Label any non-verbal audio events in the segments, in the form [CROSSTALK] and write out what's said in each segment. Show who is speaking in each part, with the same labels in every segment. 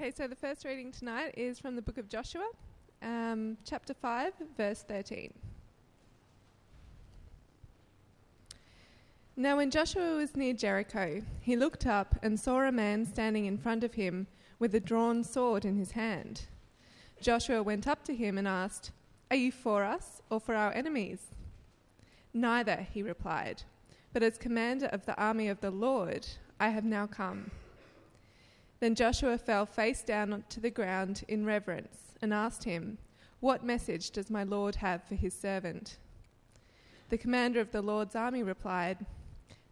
Speaker 1: Okay, so the first reading tonight is from the book of Joshua, um, chapter 5, verse 13. Now, when Joshua was near Jericho, he looked up and saw a man standing in front of him with a drawn sword in his hand. Joshua went up to him and asked, Are you for us or for our enemies? Neither, he replied, but as commander of the army of the Lord, I have now come. Then Joshua fell face down to the ground in reverence and asked him, What message does my Lord have for his servant? The commander of the Lord's army replied,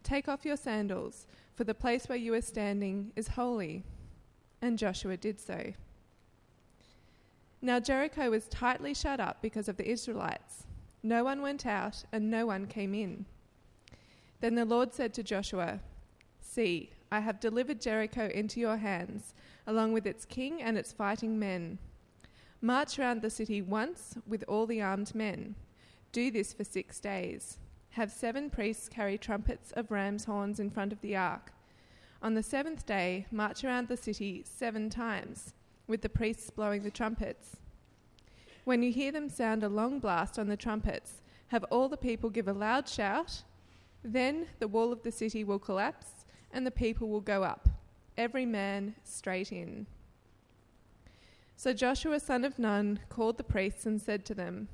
Speaker 1: Take off your sandals, for the place where you are standing is holy. And Joshua did so. Now Jericho was tightly shut up because of the Israelites. No one went out, and no one came in. Then the Lord said to Joshua, See, I have delivered Jericho into your hands, along with its king and its fighting men. March round the city once with all the armed men. Do this for six days. Have seven priests carry trumpets of ram's horns in front of the ark. On the seventh day, march around the city seven times, with the priests blowing the trumpets. When you hear them sound a long blast on the trumpets, have all the people give a loud shout. Then the wall of the city will collapse and the people will go up, every man straight in. So Joshua son of Nun called the priests and said to them,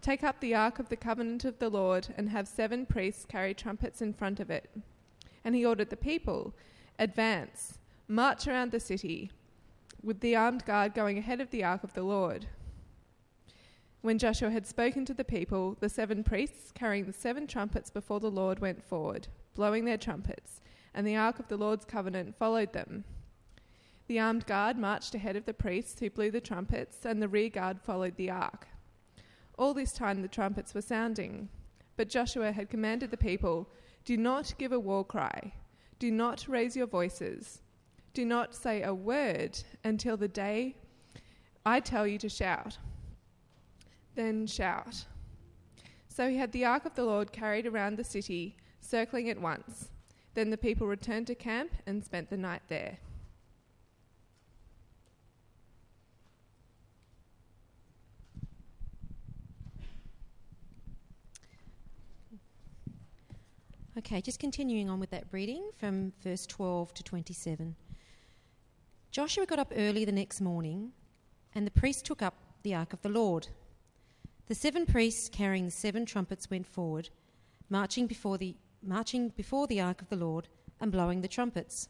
Speaker 1: Take up the ark of the covenant of the Lord and have seven priests carry trumpets in front of it. And he ordered the people, Advance, march around the city, with the armed guard going ahead of the ark of the Lord. When Joshua had spoken to the people, the seven priests carrying the seven trumpets before the Lord went forward, blowing their trumpets and the ark of the Lord's covenant followed them. The armed guard marched ahead of the priests who blew the trumpets, and the rear guard followed the ark. All this time the trumpets were sounding, but Joshua had commanded the people Do not give a war cry, do not raise your voices, do not say a word until the day I tell you to shout. Then shout. So he had the ark of the Lord carried around the city, circling it once. Then the people returned to camp and spent the night there.
Speaker 2: Okay, just continuing on with that reading from verse 12 to 27. Joshua got up early the next morning, and the priests took up the ark of the Lord. The seven priests carrying the seven trumpets went forward, marching before the marching before the ark of the Lord and blowing the trumpets.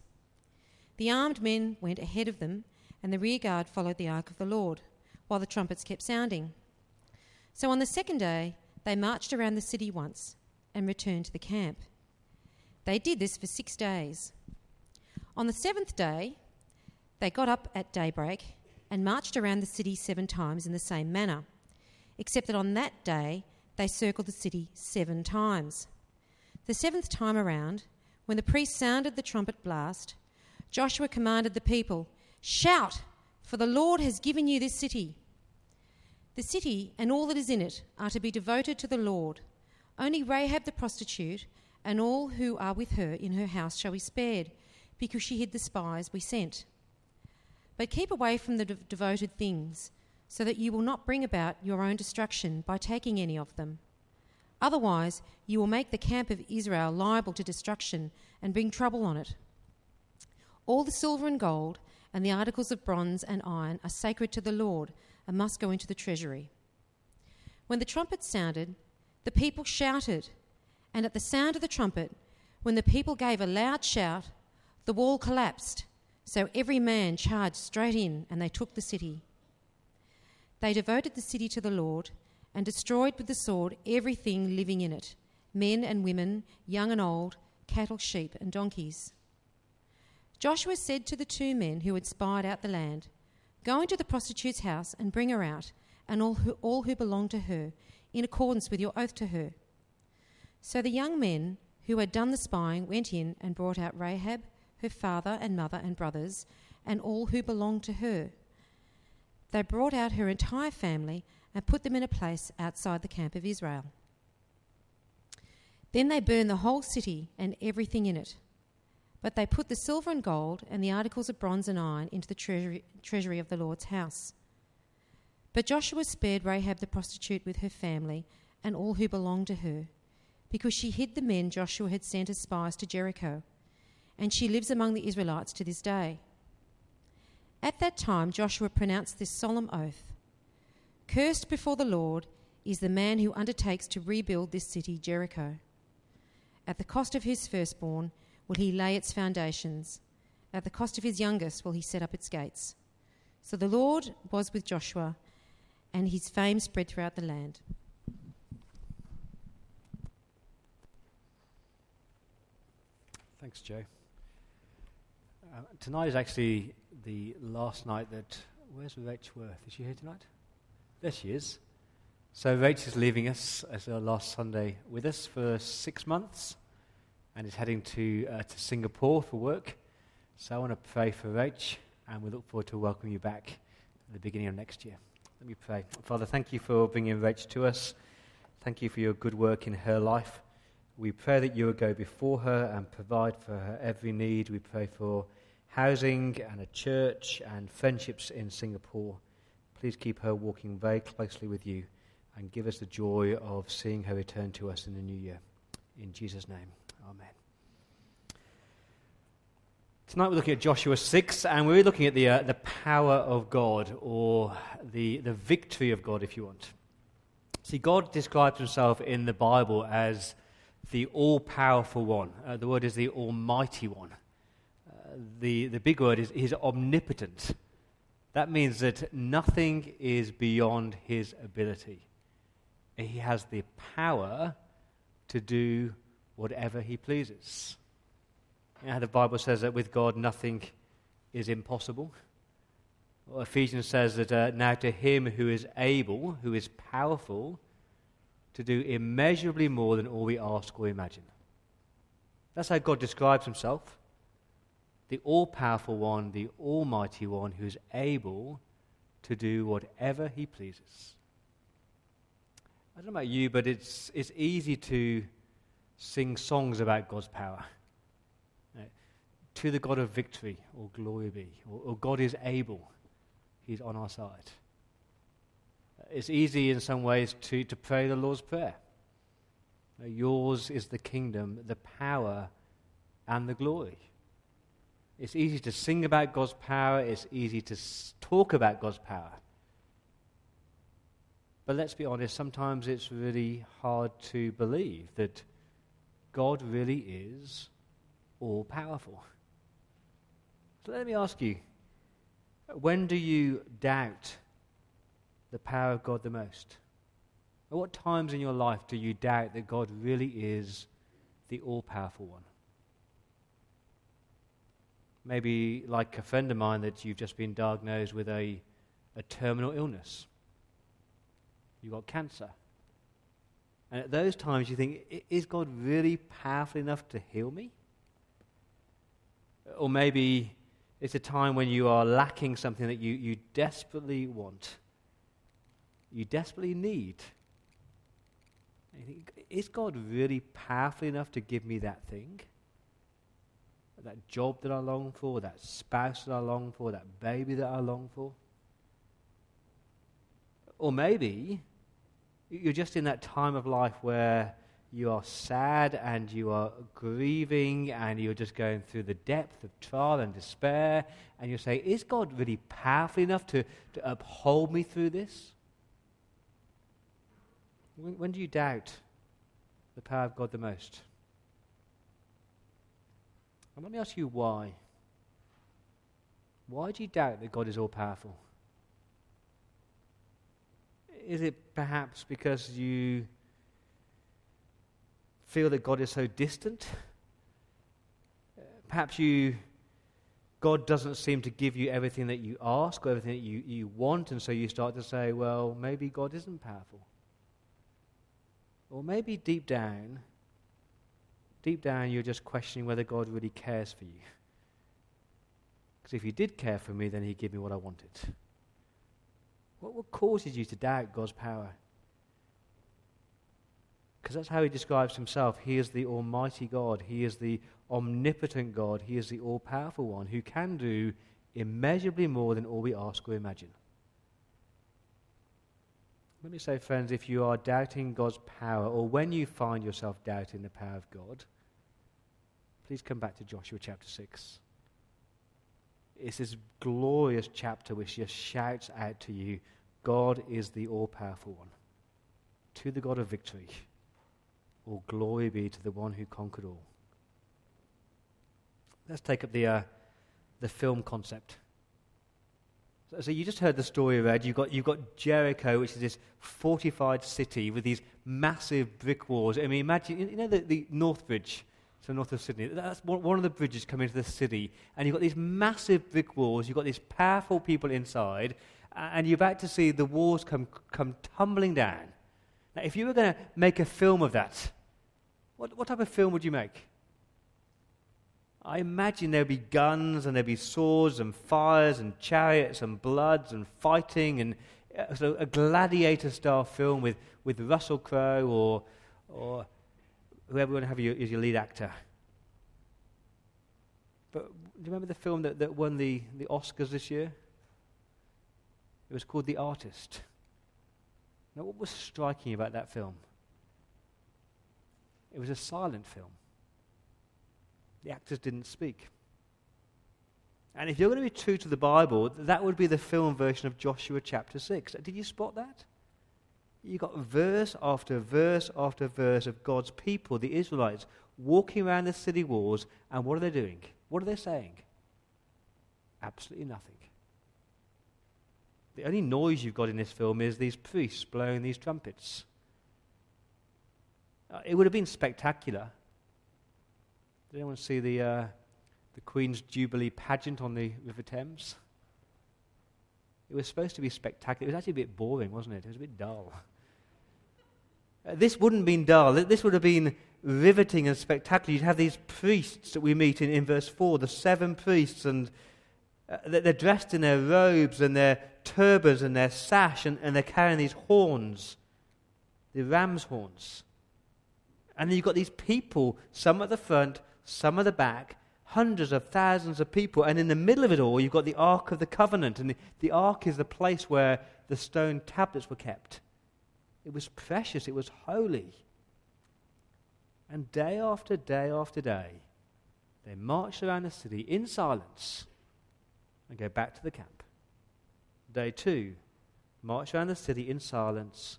Speaker 2: The armed men went ahead of them, and the rear guard followed the ark of the Lord, while the trumpets kept sounding. So on the second day, they marched around the city once and returned to the camp. They did this for six days. On the seventh day, they got up at daybreak and marched around the city seven times in the same manner, except that on that day they circled the city seven times. The seventh time around, when the priest sounded the trumpet blast, Joshua commanded the people, Shout, for the Lord has given you this city. The city and all that is in it are to be devoted to the Lord. Only Rahab the prostitute and all who are with her in her house shall be spared, because she hid the spies we sent. But keep away from the de- devoted things, so that you will not bring about your own destruction by taking any of them. Otherwise, you will make the camp of Israel liable to destruction and bring trouble on it. All the silver and gold and the articles of bronze and iron are sacred to the Lord and must go into the treasury. When the trumpet sounded, the people shouted, and at the sound of the trumpet, when the people gave a loud shout, the wall collapsed, so every man charged straight in, and they took the city. They devoted the city to the Lord and destroyed with the sword everything living in it men and women, young and old, cattle, sheep, and donkeys. Joshua said to the two men who had spied out the land, Go into the prostitute's house and bring her out, and all who, all who belong to her, in accordance with your oath to her. So the young men who had done the spying went in and brought out Rahab, her father and mother and brothers, and all who belonged to her. They brought out her entire family and put them in a place outside the camp of Israel. Then they burned the whole city and everything in it. But they put the silver and gold and the articles of bronze and iron into the treasury, treasury of the Lord's house. But Joshua spared Rahab the prostitute with her family and all who belonged to her, because she hid the men Joshua had sent as spies to Jericho, and she lives among the Israelites to this day. At that time, Joshua pronounced this solemn oath Cursed before the Lord is the man who undertakes to rebuild this city, Jericho. At the cost of his firstborn will he lay its foundations, at the cost of his youngest will he set up its gates. So the Lord was with Joshua, and his fame spread throughout the land.
Speaker 3: Thanks, Joe. Uh, tonight is actually the last night that. Where's Rach Worth? Is she here tonight? There she is. So Rach is leaving us as our last Sunday with us for six months and is heading to, uh, to Singapore for work. So I want to pray for Rach and we look forward to welcoming you back at the beginning of next year. Let me pray. Father, thank you for bringing Rach to us. Thank you for your good work in her life. We pray that you will go before her and provide for her every need. We pray for housing and a church and friendships in Singapore. Please keep her walking very closely with you and give us the joy of seeing her return to us in the new year. In Jesus' name, amen. Tonight we're looking at Joshua 6, and we're looking at the, uh, the power of God, or the, the victory of God, if you want. See, God describes himself in the Bible as the all powerful one. Uh, the word is the almighty one. The, the big word is he's omnipotent. That means that nothing is beyond his ability. He has the power to do whatever he pleases. You know the Bible says that with God nothing is impossible. Well, Ephesians says that uh, now to him who is able, who is powerful, to do immeasurably more than all we ask or imagine. That's how God describes himself the all powerful one, the almighty one, who's able to do whatever he pleases. I don't know about you, but it's, it's easy to sing songs about God's power. to the God of victory, or glory be, or, or God is able, He's on our side. It's easy in some ways to, to pray the Lord's Prayer. Yours is the kingdom, the power, and the glory. It's easy to sing about God's power, it's easy to talk about God's power. But let's be honest, sometimes it's really hard to believe that God really is all powerful. So let me ask you when do you doubt the power of God the most? At what times in your life do you doubt that God really is the all powerful one? Maybe, like a friend of mine, that you've just been diagnosed with a, a terminal illness. You've got cancer. And at those times, you think, is God really powerful enough to heal me? Or maybe it's a time when you are lacking something that you, you desperately want, you desperately need. And you think, is God really powerful enough to give me that thing? That job that I long for, that spouse that I long for, that baby that I long for. Or maybe you're just in that time of life where you are sad and you are grieving and you're just going through the depth of trial and despair, and you say, Is God really powerful enough to, to uphold me through this? When, when do you doubt the power of God the most? And let me ask you why. Why do you doubt that God is all powerful? Is it perhaps because you feel that God is so distant? Perhaps you God doesn't seem to give you everything that you ask or everything that you, you want, and so you start to say, well, maybe God isn't powerful. Or maybe deep down, deep down you're just questioning whether God really cares for you. Because if He did care for me, then He'd give me what I wanted. What, what causes you to doubt God's power? Because that's how He describes Himself. He is the Almighty God, He is the omnipotent God. He is the all powerful one who can do immeasurably more than all we ask or imagine. Let me say, friends, if you are doubting God's power, or when you find yourself doubting the power of God, please come back to Joshua chapter 6. It's this glorious chapter which just shouts out to you God is the all powerful one. To the God of victory, all glory be to the one who conquered all. Let's take up the, uh, the film concept. So, so, you just heard the story read. You've got, you've got Jericho, which is this fortified city with these massive brick walls. I mean, imagine, you know the, the North Bridge? So north of Sydney. That's one of the bridges coming into the city. And you've got these massive brick walls. You've got these powerful people inside. And you're about to see the walls come, come tumbling down. Now, if you were going to make a film of that, what, what type of film would you make? I imagine there'd be guns and there'd be swords and fires and chariots and bloods and fighting and uh, so a gladiator style film with, with Russell Crowe or, or whoever you want to have you, as your lead actor. But do you remember the film that, that won the, the Oscars this year? It was called The Artist. Now, what was striking about that film? It was a silent film. The actors didn't speak. And if you're going to be true to the Bible, that would be the film version of Joshua chapter 6. Did you spot that? You've got verse after verse after verse of God's people, the Israelites, walking around the city walls, and what are they doing? What are they saying? Absolutely nothing. The only noise you've got in this film is these priests blowing these trumpets. Uh, it would have been spectacular. Did anyone see the, uh, the Queen's Jubilee pageant on the River Thames? It was supposed to be spectacular. It was actually a bit boring, wasn't it? It was a bit dull. [LAUGHS] Uh, this wouldn't have been dull. This would have been riveting and spectacular. You'd have these priests that we meet in, in verse 4, the seven priests, and uh, they're dressed in their robes and their turbans and their sash, and, and they're carrying these horns, the ram's horns. And then you've got these people, some at the front, some at the back, hundreds of thousands of people. And in the middle of it all, you've got the Ark of the Covenant. And the, the Ark is the place where the stone tablets were kept. It was precious, it was holy. And day after day after day, they marched around the city in silence and go back to the camp. Day two, march around the city in silence,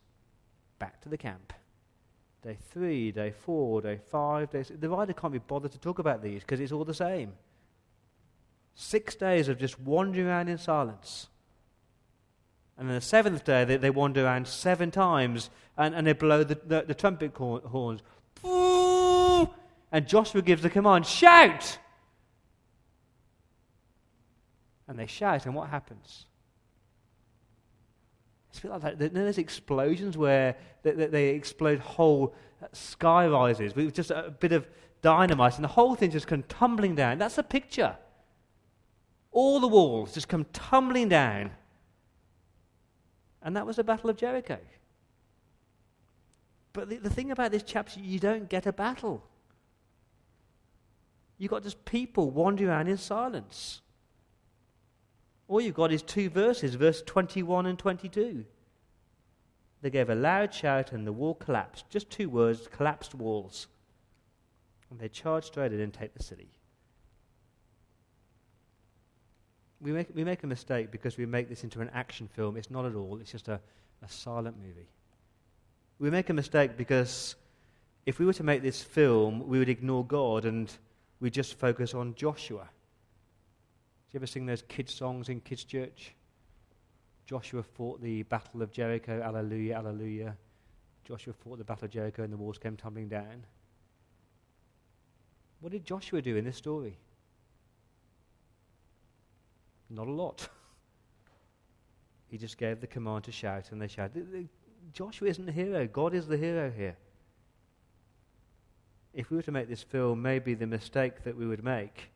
Speaker 3: back to the camp. Day three, day four, day five, day six. The writer can't be bothered to talk about these because it's all the same. Six days of just wandering around in silence. And on the seventh day, they, they wander around seven times and, and they blow the, the, the trumpet horns. And Joshua gives the command shout! And they shout, and what happens? It's a bit like that. There's explosions where they, they, explode whole uh, sky rises with just a bit of dynamite, and the whole thing just comes tumbling down. That's the picture. All the walls just come tumbling down. And that was the Battle of Jericho. But the, the thing about this chapter, you don't get a battle. You've got just people wandering around in silence. All you've got is two verses, verse 21 and 22. They gave a loud shout and the wall collapsed. Just two words collapsed walls. And they charged straight in and take the city. We make, we make a mistake because we make this into an action film. It's not at all, it's just a, a silent movie. We make a mistake because if we were to make this film, we would ignore God and we just focus on Joshua. Do you ever sing those kids' songs in kids' church? Joshua fought the battle of Jericho, alleluia, alleluia. Joshua fought the battle of Jericho and the walls came tumbling down. What did Joshua do in this story? Not a lot. [LAUGHS] he just gave the command to shout, and they shouted. Joshua isn't the hero, God is the hero here. If we were to make this film, maybe the mistake that we would make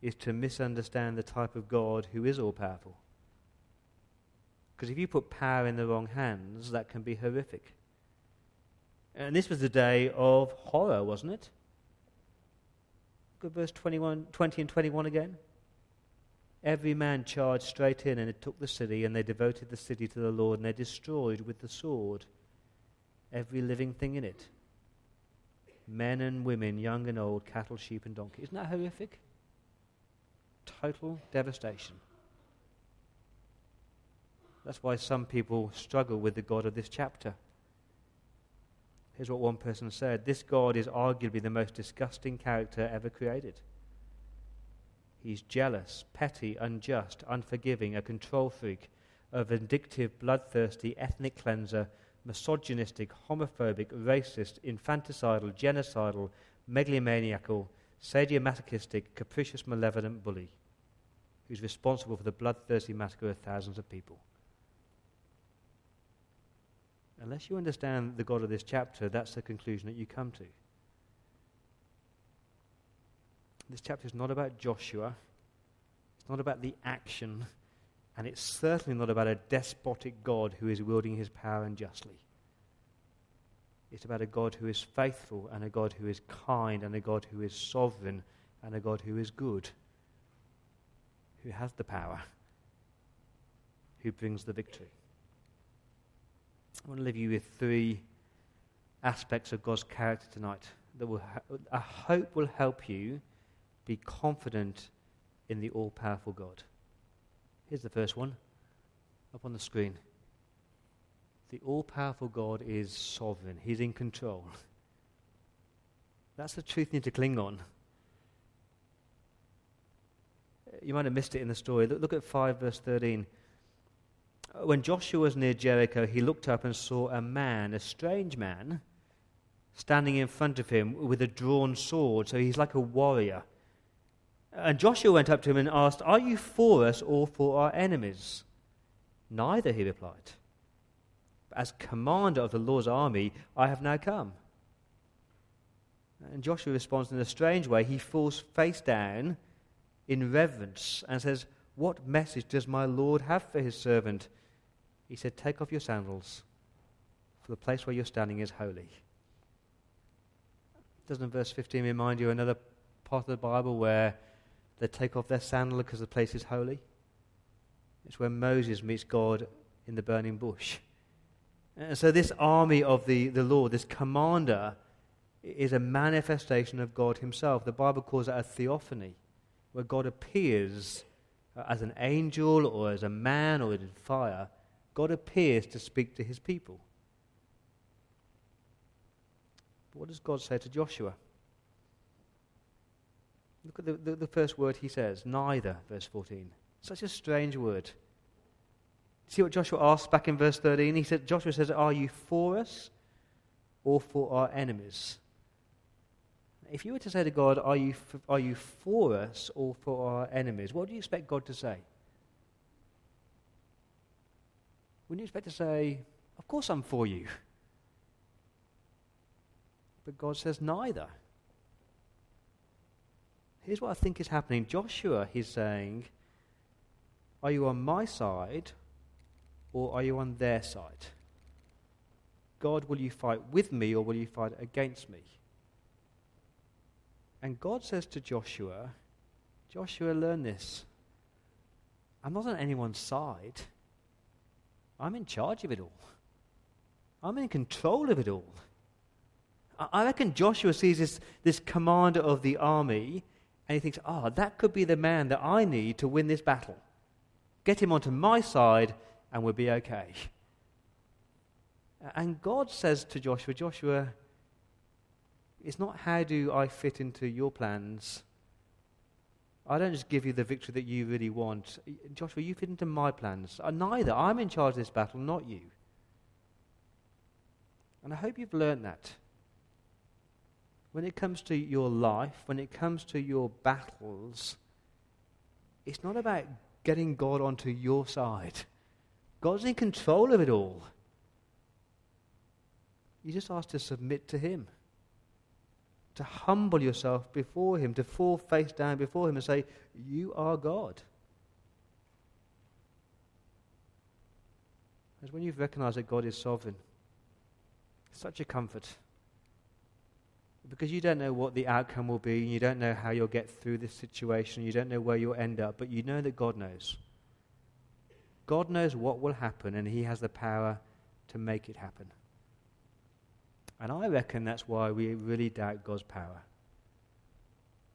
Speaker 3: is to misunderstand the type of God who is all powerful. Because if you put power in the wrong hands, that can be horrific. And this was the day of horror, wasn't it? At verse 21, 20 and 21 again. Every man charged straight in, and it took the city, and they devoted the city to the Lord, and they destroyed with the sword every living thing in it men and women, young and old, cattle, sheep, and donkeys. Isn't that horrific? Total devastation. That's why some people struggle with the God of this chapter. Here's what one person said This God is arguably the most disgusting character ever created. He's jealous, petty, unjust, unforgiving, a control freak, a vindictive, bloodthirsty ethnic cleanser, misogynistic, homophobic, racist, infanticidal, genocidal, megalomaniacal, sadomasochistic, capricious, malevolent bully who's responsible for the bloodthirsty massacre of thousands of people. Unless you understand the God of this chapter, that's the conclusion that you come to. This chapter is not about Joshua, it's not about the action, and it's certainly not about a despotic God who is wielding his power unjustly. It's about a God who is faithful, and a God who is kind, and a God who is sovereign, and a God who is good, who has the power, who brings the victory. I want to leave you with three aspects of God's character tonight that will I hope will help you be confident in the all powerful God. Here's the first one up on the screen. The all powerful God is sovereign, He's in control. [LAUGHS] That's the truth you need to cling on. Uh, you might have missed it in the story. Look, look at 5 verse 13. Uh, when Joshua was near Jericho, he looked up and saw a man, a strange man, standing in front of him with a drawn sword. So he's like a warrior. And Joshua went up to him and asked, Are you for us or for our enemies? Neither, he replied. As commander of the Lord's army, I have now come. And Joshua responds in a strange way. He falls face down in reverence and says, What message does my Lord have for his servant? He said, Take off your sandals, for the place where you're standing is holy. Doesn't verse 15 remind you another part of the Bible where they take off their sandal because the place is holy? It's where Moses meets God in the burning bush. And so, this army of the, the Lord, this commander, is a manifestation of God Himself. The Bible calls it a theophany, where God appears uh, as an angel or as a man or in fire God appears to speak to his people. what does God say to Joshua? Look at the, the, the, first word he says, neither, verse 14. Such a strange word. See what Joshua asks back in verse 13? He said, Joshua says, Are you for us or for our enemies? If you were to say to God, Are you, are you for us or for our enemies? What do you expect God to say? Wouldn't you expect to say, Of course I'm for you? But God says, Neither. Here's what I think is happening. Joshua, he's saying, Are you on my side or are you on their side? God, will you fight with me or will you fight against me? And God says to Joshua, Joshua, learn this. I'm not on anyone's side. I'm in charge of it all. I'm in control of it all. I reckon Joshua sees this, this commander of the army and he thinks, oh, that could be the man that I need to win this battle. Get him onto my side and we'll be okay. And God says to Joshua, Joshua, it's not how do I fit into your plans. I don't just give you the victory that you really want. Joshua, you fit into my plans. Uh, neither. I'm in charge of this battle, not you. And I hope you've learned that. When it comes to your life, when it comes to your battles, it's not about getting God onto your side. God's in control of it all. You just ask to submit to Him to humble yourself before Him, to fall face down before Him and say, You are God. As when you've recognized that God is sovereign, it's such a comfort. Because you don't know what the outcome will be, you don't know how you'll get through this situation, you don't know where you'll end up, but you know that God knows. God knows what will happen, and He has the power to make it happen. And I reckon that's why we really doubt God's power.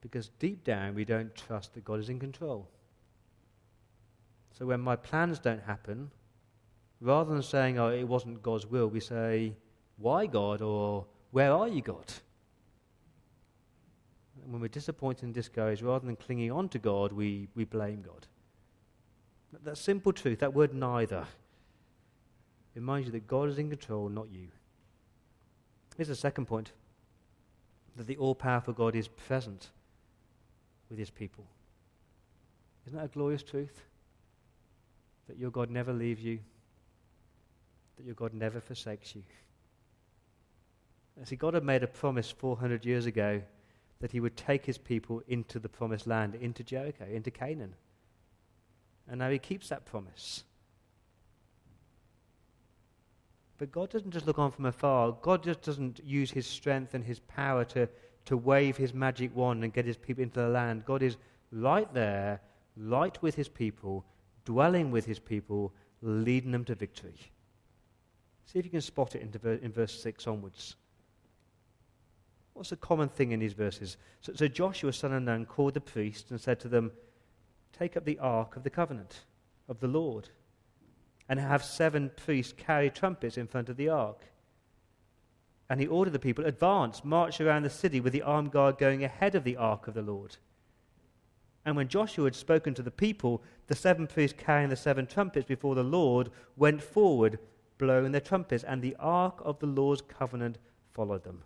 Speaker 3: Because deep down, we don't trust that God is in control. So when my plans don't happen, rather than saying, oh, it wasn't God's will, we say, why God? Or where are you, God? And when we're disappointed and discouraged, rather than clinging on to God, we, we blame God. That simple truth, that word neither, reminds you that God is in control, not you. Here's the second point that the all powerful God is present with his people. Isn't that a glorious truth? That your God never leaves you, that your God never forsakes you. See, God had made a promise 400 years ago that he would take his people into the promised land, into Jericho, into Canaan. And now he keeps that promise. But God doesn't just look on from afar. God just doesn't use his strength and his power to, to wave his magic wand and get his people into the land. God is right there, right with his people, dwelling with his people, leading them to victory. See if you can spot it in, in verse 6 onwards. What's the common thing in these verses? So, so Joshua, son of Nun, called the priests and said to them, Take up the ark of the covenant of the Lord and have seven priests carry trumpets in front of the ark. And he ordered the people, Advance, march around the city with the armed guard going ahead of the ark of the Lord. And when Joshua had spoken to the people, the seven priests carrying the seven trumpets before the Lord went forward, blowing their trumpets, and the ark of the Lord's covenant followed them.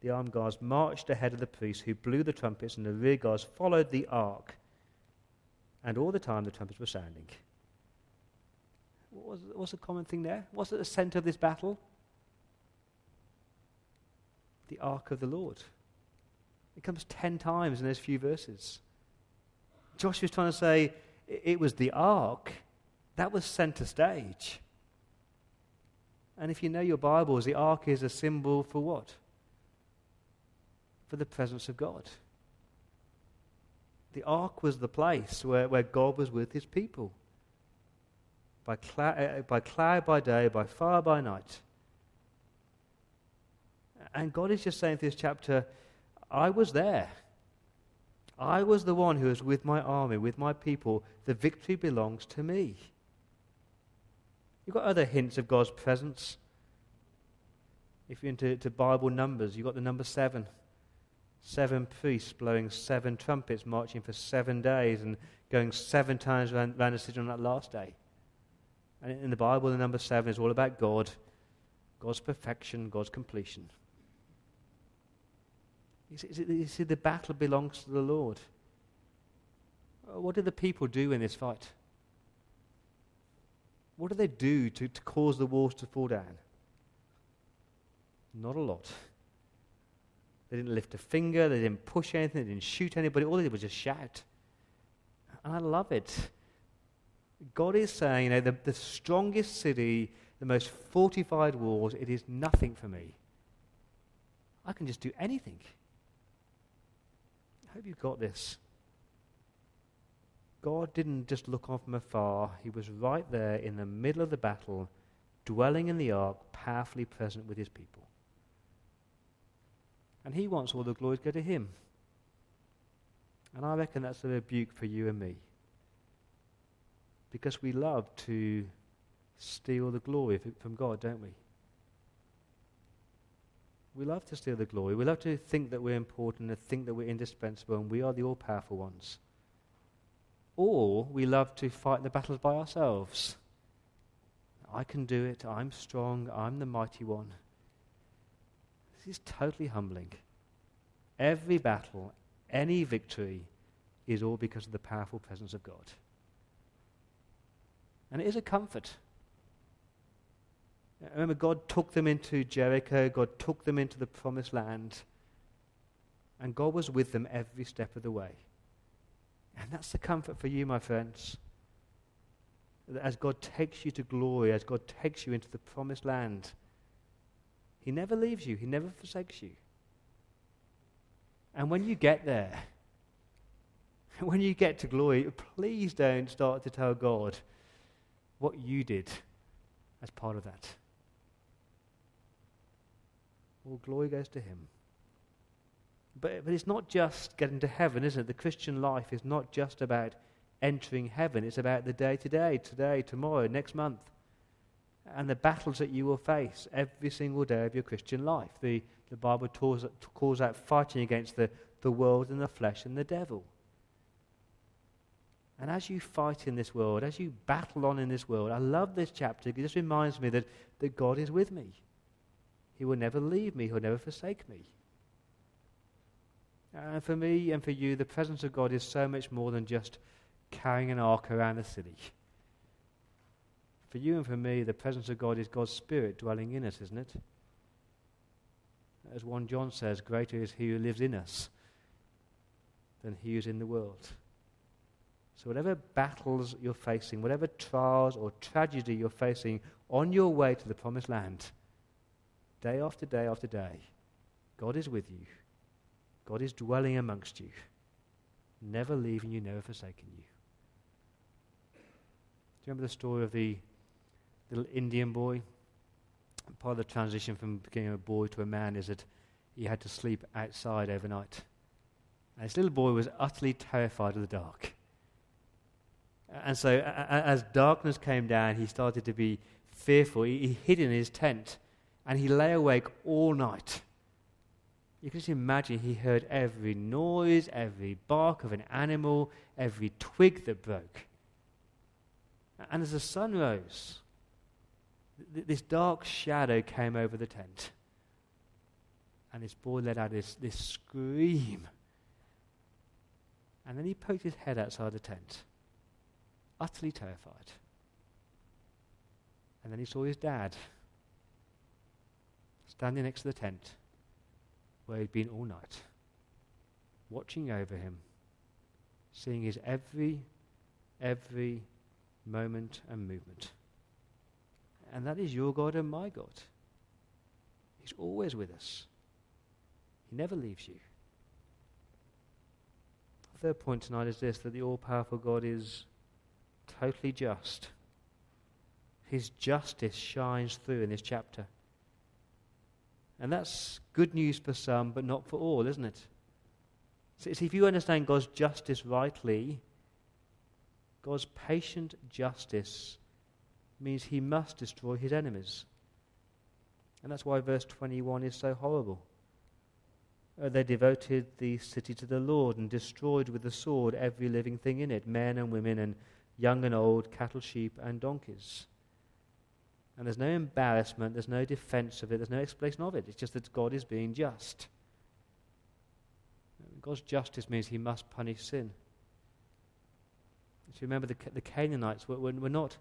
Speaker 3: The armed guards marched ahead of the priests who blew the trumpets, and the rear guards followed the ark. And all the time the trumpets were sounding. What was, what's the common thing there? What's at the center of this battle? The ark of the Lord. It comes ten times in those few verses. Joshua's trying to say it was the ark that was center stage. And if you know your Bibles, the ark is a symbol for what? For the presence of God. The ark was the place where, where God was with his people by, cloud, uh, by cloud by day, by fire by night. And God is just saying through this chapter, I was there. I was the one who was with my army, with my people. The victory belongs to me. You've got other hints of God's presence. If you're into Bible numbers, you've got the number seven. Seven priests blowing seven trumpets, marching for seven days, and going seven times around, around the city on that last day. And in the Bible, the number seven is all about God, God's perfection, God's completion. You see, you see, the battle belongs to the Lord. Uh, what did the people do in this fight? What did they do to, to cause the walls to fall down? Not a lot. They didn't lift a finger, they didn't push anything, they didn't shoot anybody. All they did was just shout. And I love it. God is saying, you know, the, the strongest city, the most fortified walls, it is nothing for me. I can just do anything. I hope you've got this. God didn't just look on from afar, He was right there in the middle of the battle, dwelling in the ark, powerfully present with His people. And He wants all the glory to go to Him. And I reckon that's a rebuke for you and me because we love to steal the glory from God, don't we? We love to steal the glory. We love to think that we're important and think that we're indispensable and we are the all powerful ones. Or we love to fight the battles by ourselves. I can do it. I'm strong. I'm the mighty one. This is totally humbling. Every battle, any victory, is all because of the powerful presence of God. And it is a comfort. Remember, God took them into Jericho, God took them into the promised land, and God was with them every step of the way. And that's the comfort for you, my friends. That as God takes you to glory, as God takes you into the promised land, He never leaves you, He never forsakes you. And when you get there, [LAUGHS] when you get to glory, please don't start to tell God what you did as part of that. All glory goes to Him. But, but it's not just getting to heaven, is it? The Christian life is not just about entering heaven, it's about the day to day, today, tomorrow, next month, and the battles that you will face every single day of your Christian life. The, the Bible calls, calls out fighting against the, the world and the flesh and the devil. And as you fight in this world, as you battle on in this world, I love this chapter because it just reminds me that, that God is with me. He will never leave me, He will never forsake me. And for me and for you, the presence of God is so much more than just carrying an ark around the city. For you and for me, the presence of God is God's Spirit dwelling in us, isn't it? As 1 John says, greater is he who lives in us than he who's in the world. So, whatever battles you're facing, whatever trials or tragedy you're facing on your way to the promised land, day after day after day, God is with you. God is dwelling amongst you, never leaving you, never forsaking you. Do you remember the story of the little Indian boy? Part of the transition from becoming a boy to a man is that he had to sleep outside overnight. And this little boy was utterly terrified of the dark. And so, as darkness came down, he started to be fearful. He hid in his tent and he lay awake all night you can just imagine he heard every noise, every bark of an animal, every twig that broke. And as the sun rose, th- this dark shadow came over the tent. And this boy let out this, this scream. And then he poked his head outside the tent, utterly terrified. And then he saw his dad standing next to the tent where he'd been all night, watching over him, seeing his every, every moment and movement. And that is your God and my God. He's always with us. He never leaves you. The third point tonight is this that the all powerful God is totally just. His justice shines through in this chapter. And that's good news for some, but not for all, isn't it? See, if you understand God's justice rightly, God's patient justice means he must destroy his enemies. And that's why verse 21 is so horrible. Uh, they devoted the city to the Lord and destroyed with the sword every living thing in it men and women and young and old, cattle, sheep, and donkeys. And there's no embarrassment, there's no defense of it, there's no explanation of it. It's just that God is being just. God's justice means he must punish sin. So remember, the, the Canaanites were, were, were not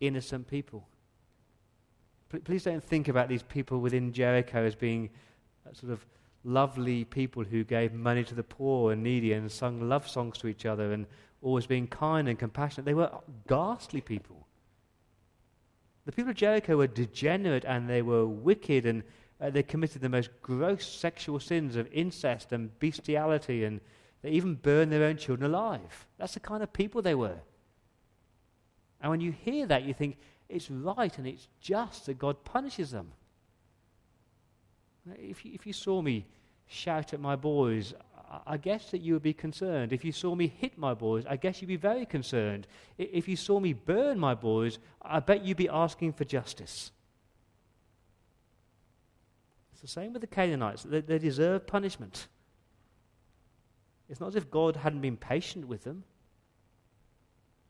Speaker 3: innocent people. P- please don't think about these people within Jericho as being uh, sort of lovely people who gave money to the poor and needy and sung love songs to each other and always being kind and compassionate. They were ghastly people. The people of Jericho were degenerate and they were wicked and uh, they committed the most gross sexual sins of incest and bestiality and they even burned their own children alive. That's the kind of people they were. And when you hear that, you think it's right and it's just that God punishes them. If you, if you saw me shout at my boys, I guess that you would be concerned. If you saw me hit my boys, I guess you'd be very concerned. If you saw me burn my boys, I bet you'd be asking for justice. It's the same with the Canaanites. They, they deserve punishment. It's not as if God hadn't been patient with them.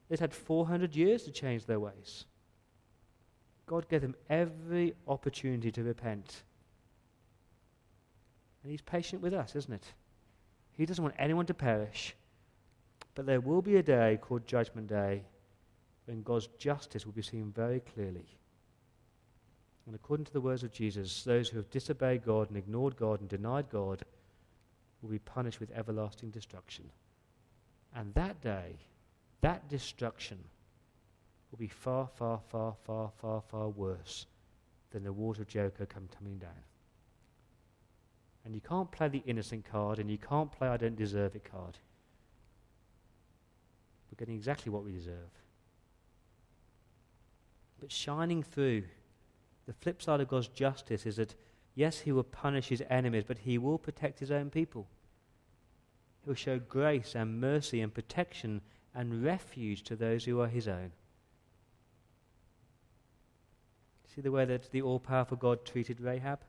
Speaker 3: They'd had 400 years to change their ways. God gave them every opportunity to repent. And He's patient with us, isn't it? He doesn't want anyone to perish. But there will be a day called Judgment Day when God's justice will be seen very clearly. And according to the words of Jesus, those who have disobeyed God and ignored God and denied God will be punished with everlasting destruction. And that day, that destruction will be far, far, far, far, far, far worse than the water of Jericho come tumbling down. And you can't play the innocent card, and you can't play I don't deserve it card. We're getting exactly what we deserve. But shining through, the flip side of God's justice is that, yes, He will punish His enemies, but He will protect His own people. He'll show grace and mercy and protection and refuge to those who are His own. See the way that the all powerful God treated Rahab?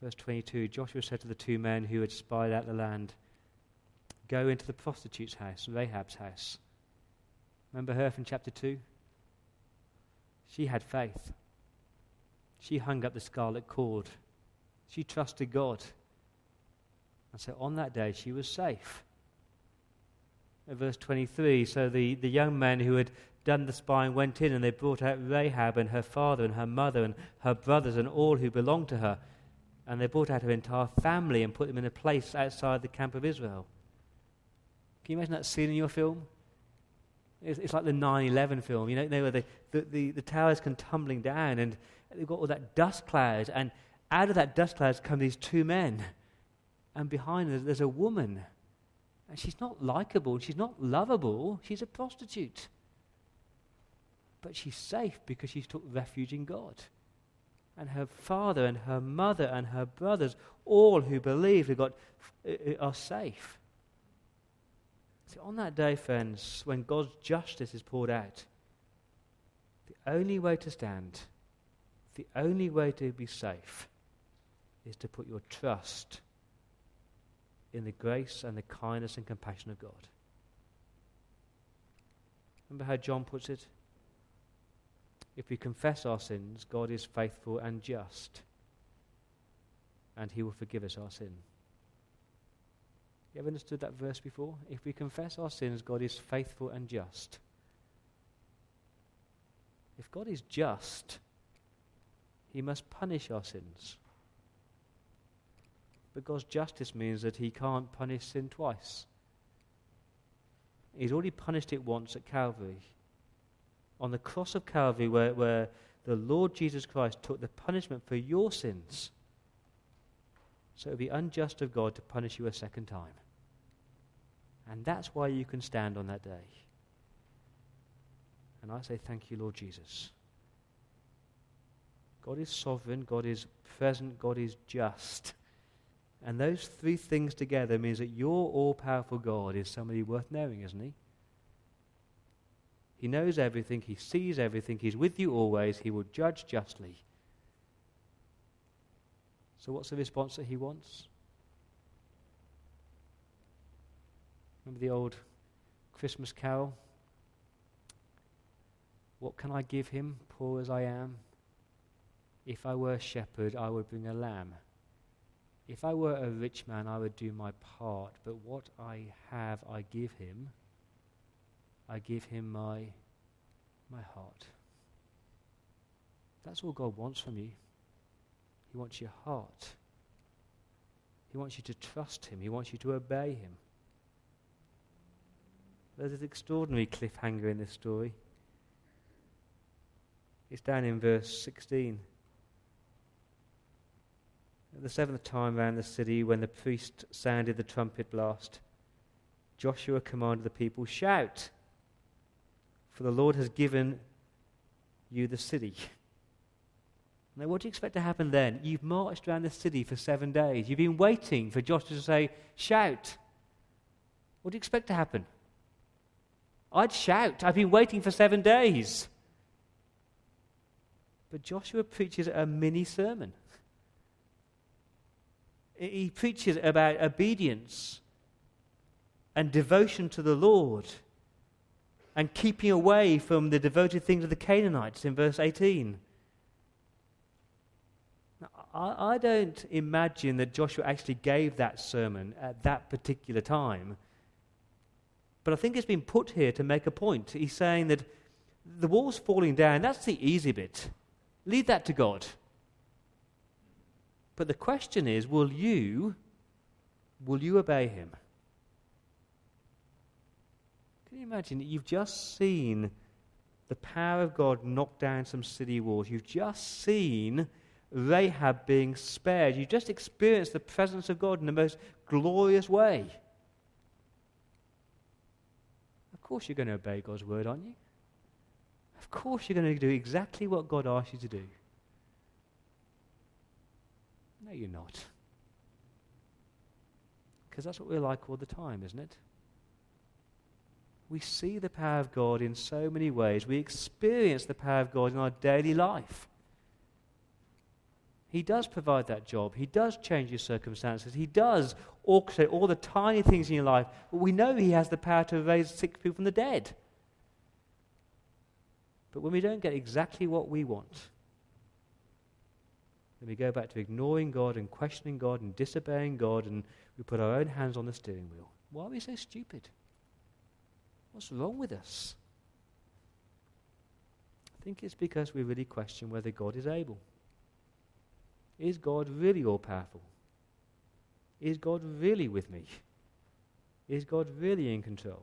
Speaker 3: Verse 22 Joshua said to the two men who had spied out the land, Go into the prostitute's house, Rahab's house. Remember her from chapter 2? She had faith. She hung up the scarlet cord. She trusted God. And so on that day, she was safe. Verse 23, so the, the young men who had done the spying went in and they brought out Rahab and her father and her mother and her brothers and all who belonged to her. And they brought out her entire family and put them in a place outside the camp of Israel. Can you imagine that scene in your film? It's, it's like the 9 11 film, you know, where the, the, the, the towers come tumbling down and they've got all that dust cloud. And out of that dust cloud come these two men. And behind them, there's a woman. And she's not likable, she's not lovable, she's a prostitute. But she's safe because she's took refuge in God. And her father and her mother and her brothers, all who believe, have got, eh, eh, are safe. See, on that day, friends, when God's justice is poured out, the only way to stand, the only way to be safe, is to put your trust in the grace and the kindness and compassion of God. Remember how John puts it? If we confess our sins, God is faithful and just, and he will forgive us our sin. You ever understood that verse before? If we confess our sins, God is faithful and just. If God is just, he must punish our sins. God's justice means that he can't punish sin twice. He's already punished it once at Calvary. On the cross of Calvary, where, where the Lord Jesus Christ took the punishment for your sins. So it would be unjust of God to punish you a second time. And that's why you can stand on that day. And I say, Thank you, Lord Jesus. God is sovereign, God is present, God is just. And those three things together means that your all powerful God is somebody worth knowing, isn't he? He knows everything, he sees everything, he's with you always, he will judge justly. So, what's the response that he wants? Remember the old Christmas carol? What can I give him, poor as I am? If I were a shepherd, I would bring a lamb. If I were a rich man, I would do my part. But what I have, I give him. I give him my, my heart. That's all God wants from you. He wants your heart. He wants you to trust him. He wants you to obey him. There's an extraordinary cliffhanger in this story. It's down in verse 16. The seventh time round the city, when the priest sounded the trumpet blast, Joshua commanded the people, Shout, for the Lord has given you the city. Now, what do you expect to happen then? You've marched around the city for seven days. You've been waiting for Joshua to say, Shout. What do you expect to happen? I'd shout. I've been waiting for seven days. But Joshua preaches a mini sermon. He preaches about obedience and devotion to the Lord and keeping away from the devoted things of the Canaanites in verse 18. Now, I, I don't imagine that Joshua actually gave that sermon at that particular time. But I think it's been put here to make a point. He's saying that the wall's falling down, that's the easy bit. Leave that to God. But the question is, will you will you obey him? Can you imagine that you've just seen the power of God knock down some city walls? You've just seen Rahab being spared. You've just experienced the presence of God in the most glorious way. Of course, you're going to obey God's word, aren't you? Of course, you're going to do exactly what God asked you to do. No, you're not. Because that's what we're like all the time, isn't it? We see the power of God in so many ways. We experience the power of God in our daily life. He does provide that job. He does change your circumstances. He does orchestrate all the tiny things in your life. But we know He has the power to raise sick people from the dead. But when we don't get exactly what we want, then we go back to ignoring God and questioning God and disobeying God and we put our own hands on the steering wheel. Why are we so stupid? What's wrong with us? I think it's because we really question whether God is able. Is God really all powerful? Is God really with me? Is God really in control?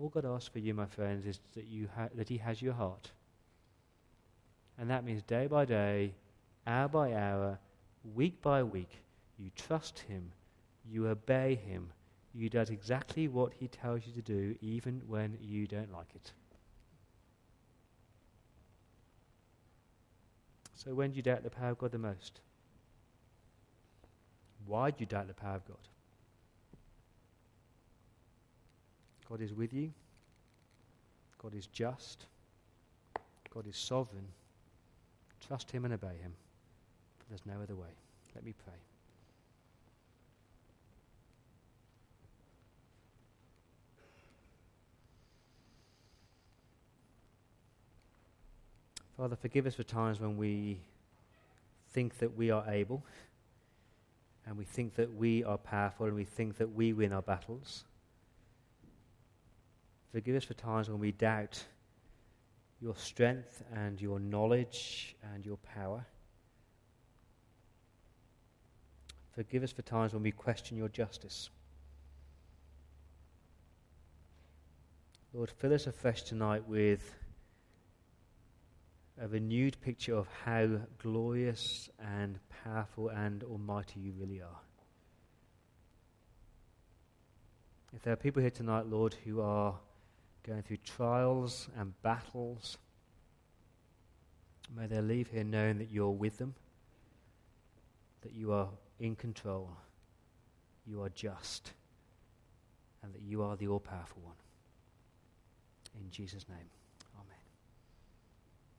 Speaker 3: All God asks for you, my friends, is that, you ha- that He has your heart. And that means day by day, hour by hour, week by week, you trust Him, you obey Him, you do exactly what He tells you to do, even when you don't like it. So, when do you doubt the power of God the most? Why do you doubt the power of God? God is with you. God is just. God is sovereign. Trust Him and obey Him. For there's no other way. Let me pray. Father, forgive us for times when we think that we are able and we think that we are powerful and we think that we win our battles. Forgive us for times when we doubt your strength and your knowledge and your power. Forgive us for times when we question your justice. Lord, fill us afresh tonight with a renewed picture of how glorious and powerful and almighty you really are. If there are people here tonight, Lord, who are going through trials and battles, may they leave here knowing that you're with them, that you are in control, you are just, and that you are the all powerful one. In Jesus' name.